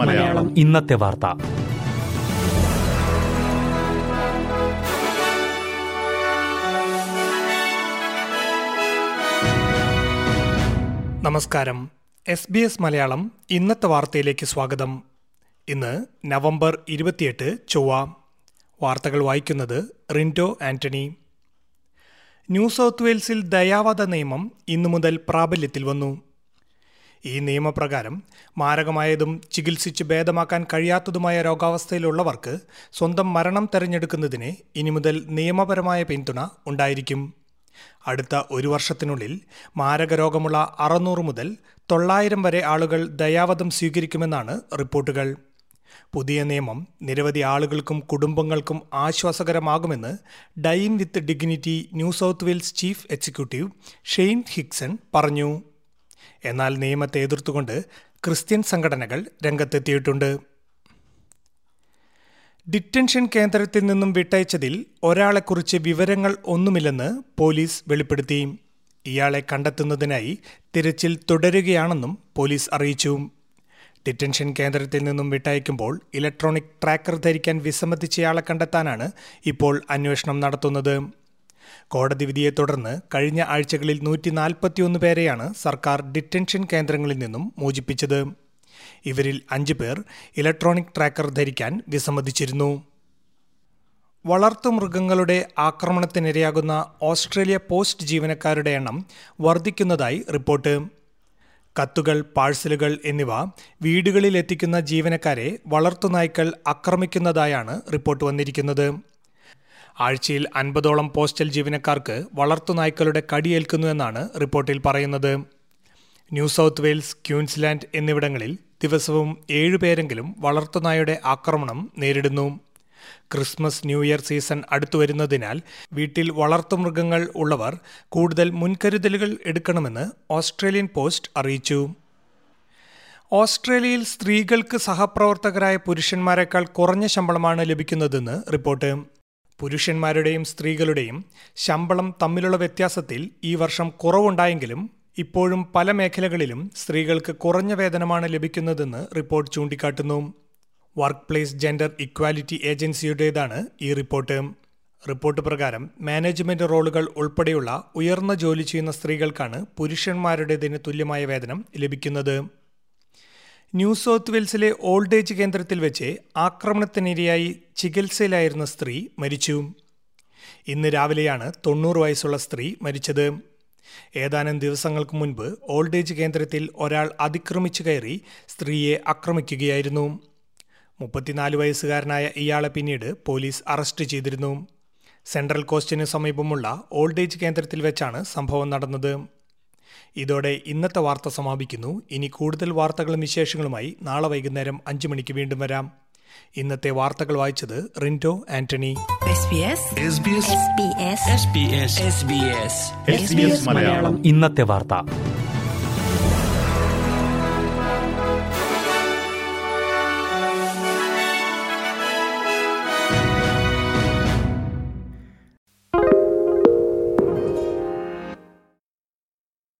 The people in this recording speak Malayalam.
മലയാളം. ഇന്നത്തെ വാർത്ത. നമസ്കാരം. എസ് ബി എസ് മലയാളം ഇന്നത്തെ വാർത്തയിലേക്ക് സ്വാഗതം. ഇന്ന് നവംബർ ഇരുപത്തിയെട്ട് ചൊവ്വ. വാർത്തകൾ വായിക്കുന്നത് റിൻഡോ ആന്റണി. ന്യൂ സൗത്ത് വെയിൽസിൽ ദയാവധ നിയമം ഇന്നു മുതൽ പ്രാബല്യത്തിൽ വന്നു. ഈ നിയമപ്രകാരം മാരകമായതും ചികിത്സിച്ച് ഭേദമാക്കാൻ കഴിയാത്തതുമായ രോഗാവസ്ഥയിലുള്ളവർക്ക് സ്വന്തം മരണം തെരഞ്ഞെടുക്കുന്നതിന് ഇനി മുതൽ നിയമപരമായ പിന്തുണ ഉണ്ടായിരിക്കും. അടുത്ത ഒരു വർഷത്തിനുള്ളിൽ മാരകരോഗമുള്ള അറുന്നൂറ് മുതൽ തൊള്ളായിരം വരെ ആളുകൾ ദയാവധം സ്വീകരിക്കുമെന്നാണ് റിപ്പോർട്ടുകൾ. പുതിയ നിയമം നിരവധി ആളുകൾക്കും കുടുംബങ്ങൾക്കും ആശ്വാസകരമാകുമെന്ന് dying with dignity New South Wales chief executive Shane Hickson പറഞ്ഞു. എന്നാൽ നിയമത്തെ എതിർത്തുകൊണ്ട് ക്രിസ്ത്യൻ സംഘടനകൾ രംഗത്തെത്തിയിട്ടുണ്ട്. ഡിറ്റൻഷൻ കേന്ദ്രത്തിൽ നിന്നും വിട്ടയച്ചതിൽ ഒരാളെക്കുറിച്ച് വിവരങ്ങൾ ഒന്നുമില്ലെന്ന് പോലീസ് വെളിപ്പെടുത്തി. ഇയാളെ കണ്ടെത്തുന്നതിനായി തിരച്ചിൽ തുടരുകയാണെന്നും പോലീസ് അറിയിച്ചു. ഡിറ്റൻഷൻ കേന്ദ്രത്തിൽ നിന്നും വിട്ടയക്കുമ്പോൾ ഇലക്ട്രോണിക് ട്രാക്കർ ധരിക്കാൻ വിസമ്മതിച്ചയാളെ കണ്ടെത്താനാണ് ഇപ്പോൾ അന്വേഷണം നടത്തുന്നത്. കോടതി വിധിയെ തുടർന്ന് കഴിഞ്ഞ ആഴ്ചകളിൽ നൂറ്റി നാൽപ്പത്തിയൊന്ന് പേരെയാണ് സർക്കാർ ഡിറ്റൻഷൻ കേന്ദ്രങ്ങളിൽ നിന്നും മോചിപ്പിച്ചത്. ഇവരിൽ അഞ്ചു പേർ ഇലക്ട്രോണിക് ട്രാക്കർ ധരിക്കാൻ വിസമ്മതിച്ചിരുന്നു. വളർത്തുമൃഗങ്ങളുടെ ആക്രമണത്തിനിരയാകുന്ന ഓസ്ട്രേലിയ പോസ്റ്റ് ജീവനക്കാരുടെ എണ്ണം വർദ്ധിക്കുന്നതായി റിപ്പോർട്ട്. കത്തുകൾ പാഴ്സലുകൾ എന്നിവ വീടുകളിൽ എത്തിക്കുന്ന ജീവനക്കാരെ വളർത്തുനായ്ക്കൾ ആക്രമിക്കുന്നതായാണ് റിപ്പോർട്ട് വന്നിരിക്കുന്നത്. ആഴ്ചയിൽ അൻപതോളം പോസ്റ്റൽ ജീവനക്കാർക്ക് വളർത്തുനായ്ക്കളുടെ കടിയേൽക്കുന്നുവെന്നാണ് റിപ്പോർട്ടിൽ പറയുന്നത്. ന്യൂ സൗത്ത് വെയിൽസ് ക്യൂൻസ്ലാൻഡ് എന്നിവിടങ്ങളിൽ ദിവസവും ഏഴുപേരെങ്കിലും വളർത്തുനായുടെ ആക്രമണം നേരിടുന്നു. ക്രിസ്മസ് ന്യൂ ഇയർ സീസൺ അടുത്തു വരുന്നതിനാൽ വീട്ടിൽ വളർത്തുമൃഗങ്ങൾ ഉള്ളവർ കൂടുതൽ മുൻകരുതലുകൾ എടുക്കണമെന്ന് ഓസ്ട്രേലിയൻ പോസ്റ്റ് അറിയിച്ചു. ഓസ്ട്രേലിയയിൽ സ്ത്രീകൾക്ക് സഹപ്രവർത്തകരായ പുരുഷന്മാരെക്കാൾ കുറഞ്ഞ ശമ്പളമാണ് ലഭിക്കുന്നതെന്ന് റിപ്പോർട്ട്. പുരുഷന്മാരുടെയും സ്ത്രീകളുടെയും ശമ്പളം തമ്മിലുള്ള വ്യത്യാസത്തിൽ ഈ വർഷം കുറവുണ്ടായെങ്കിലും ഇപ്പോഴും പല മേഖലകളിലും സ്ത്രീകൾക്ക് കുറഞ്ഞ വേതനമാണ് ലഭിക്കുന്നതെന്ന് റിപ്പോർട്ട് ചൂണ്ടിക്കാട്ടുന്നു. വർക്ക് പ്ലേസ് ജെൻഡർ ഇക്വാലിറ്റി ഏജൻസിയുടേതാണ് ഈ റിപ്പോർട്ട്. റിപ്പോർട്ട് പ്രകാരം മാനേജ്മെന്റ് റോളുകൾ ഉൾപ്പെടെയുള്ള ഉയർന്ന ജോലി ചെയ്യുന്ന സ്ത്രീകൾക്കാണ് പുരുഷന്മാരുടേതിന് തുല്യമായ വേതനം ലഭിക്കുന്നത്. ന്യൂ സൗത്ത് വെയിൽസിലെ ഓൾഡ് ഏജ് കേന്ദ്രത്തിൽ വെച്ച് ആക്രമണത്തിനിരയായി ചികിത്സയിലായിരുന്ന സ്ത്രീ മരിച്ചു. ഇന്ന് രാവിലെയാണ് തൊണ്ണൂറ് വയസ്സുള്ള സ്ത്രീ മരിച്ചത്. ഏതാനും ദിവസങ്ങൾക്ക് മുൻപ് ഓൾഡ് ഏജ് കേന്ദ്രത്തിൽ ഒരാൾ അതിക്രമിച്ചു കയറി സ്ത്രീയെ ആക്രമിക്കുകയായിരുന്നു. മുപ്പത്തിനാല് വയസ്സുകാരനായ ഇയാളെ പിന്നീട് പോലീസ് അറസ്റ്റ് ചെയ്തിരുന്നു. സെൻട്രൽ കോസ്റ്റിന് സമീപമുള്ള ഓൾഡ് ഏജ് കേന്ദ്രത്തിൽ വെച്ചാണ് സംഭവം നടന്നത്. ഇതോടെ ഇന്നത്തെ വാർത്ത സമാപിക്കുന്നു. ഇനി കൂടുതൽ വാർത്തകളും വിശേഷങ്ങളുമായി നാളെ വൈകുന്നേരം അഞ്ചു മണിക്ക് വീണ്ടും വരാം. ഇന്നത്തെ വാർത്തകൾ വായിച്ചത് Rinto Antony. SBS SBS SBS SBS SBS SBS Malayalam. ഇന്നത്തെ വാർത്ത.